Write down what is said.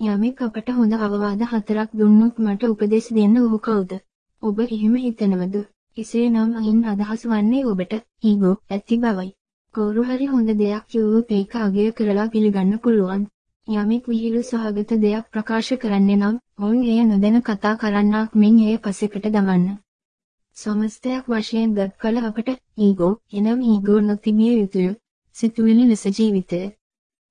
යමෙක් අපට හොඳ අවවාද හතරක් දුන්නොත් මට උපදෙස් දෙන්න ඔහු කවුද? ඔබ එහෙම හිතනවද? එසේනම් අයින් අදහස් වන්නේ ඔබට ඊගෝ ඇති බවයි. කවුරු හරි හොඳ දෙයක් කිව්වොත් ඒක අගය කරලා පිළිගන්න පුළුවන්. යමෙක් විහිළු සහගත දෙයක් ප්‍රකාශ කරන්නේ නම් ඔවුන් එය නොදැන කතා කරන්නාක් මෙන් එය පසෙකට දමන්න. සමස්තයක් වශයෙන් ගත් කල අපට ඊගෝ එනම් ඊගෝ නොතිබිය යුතුය. සිතුවිලි ලෙස ජීවිතය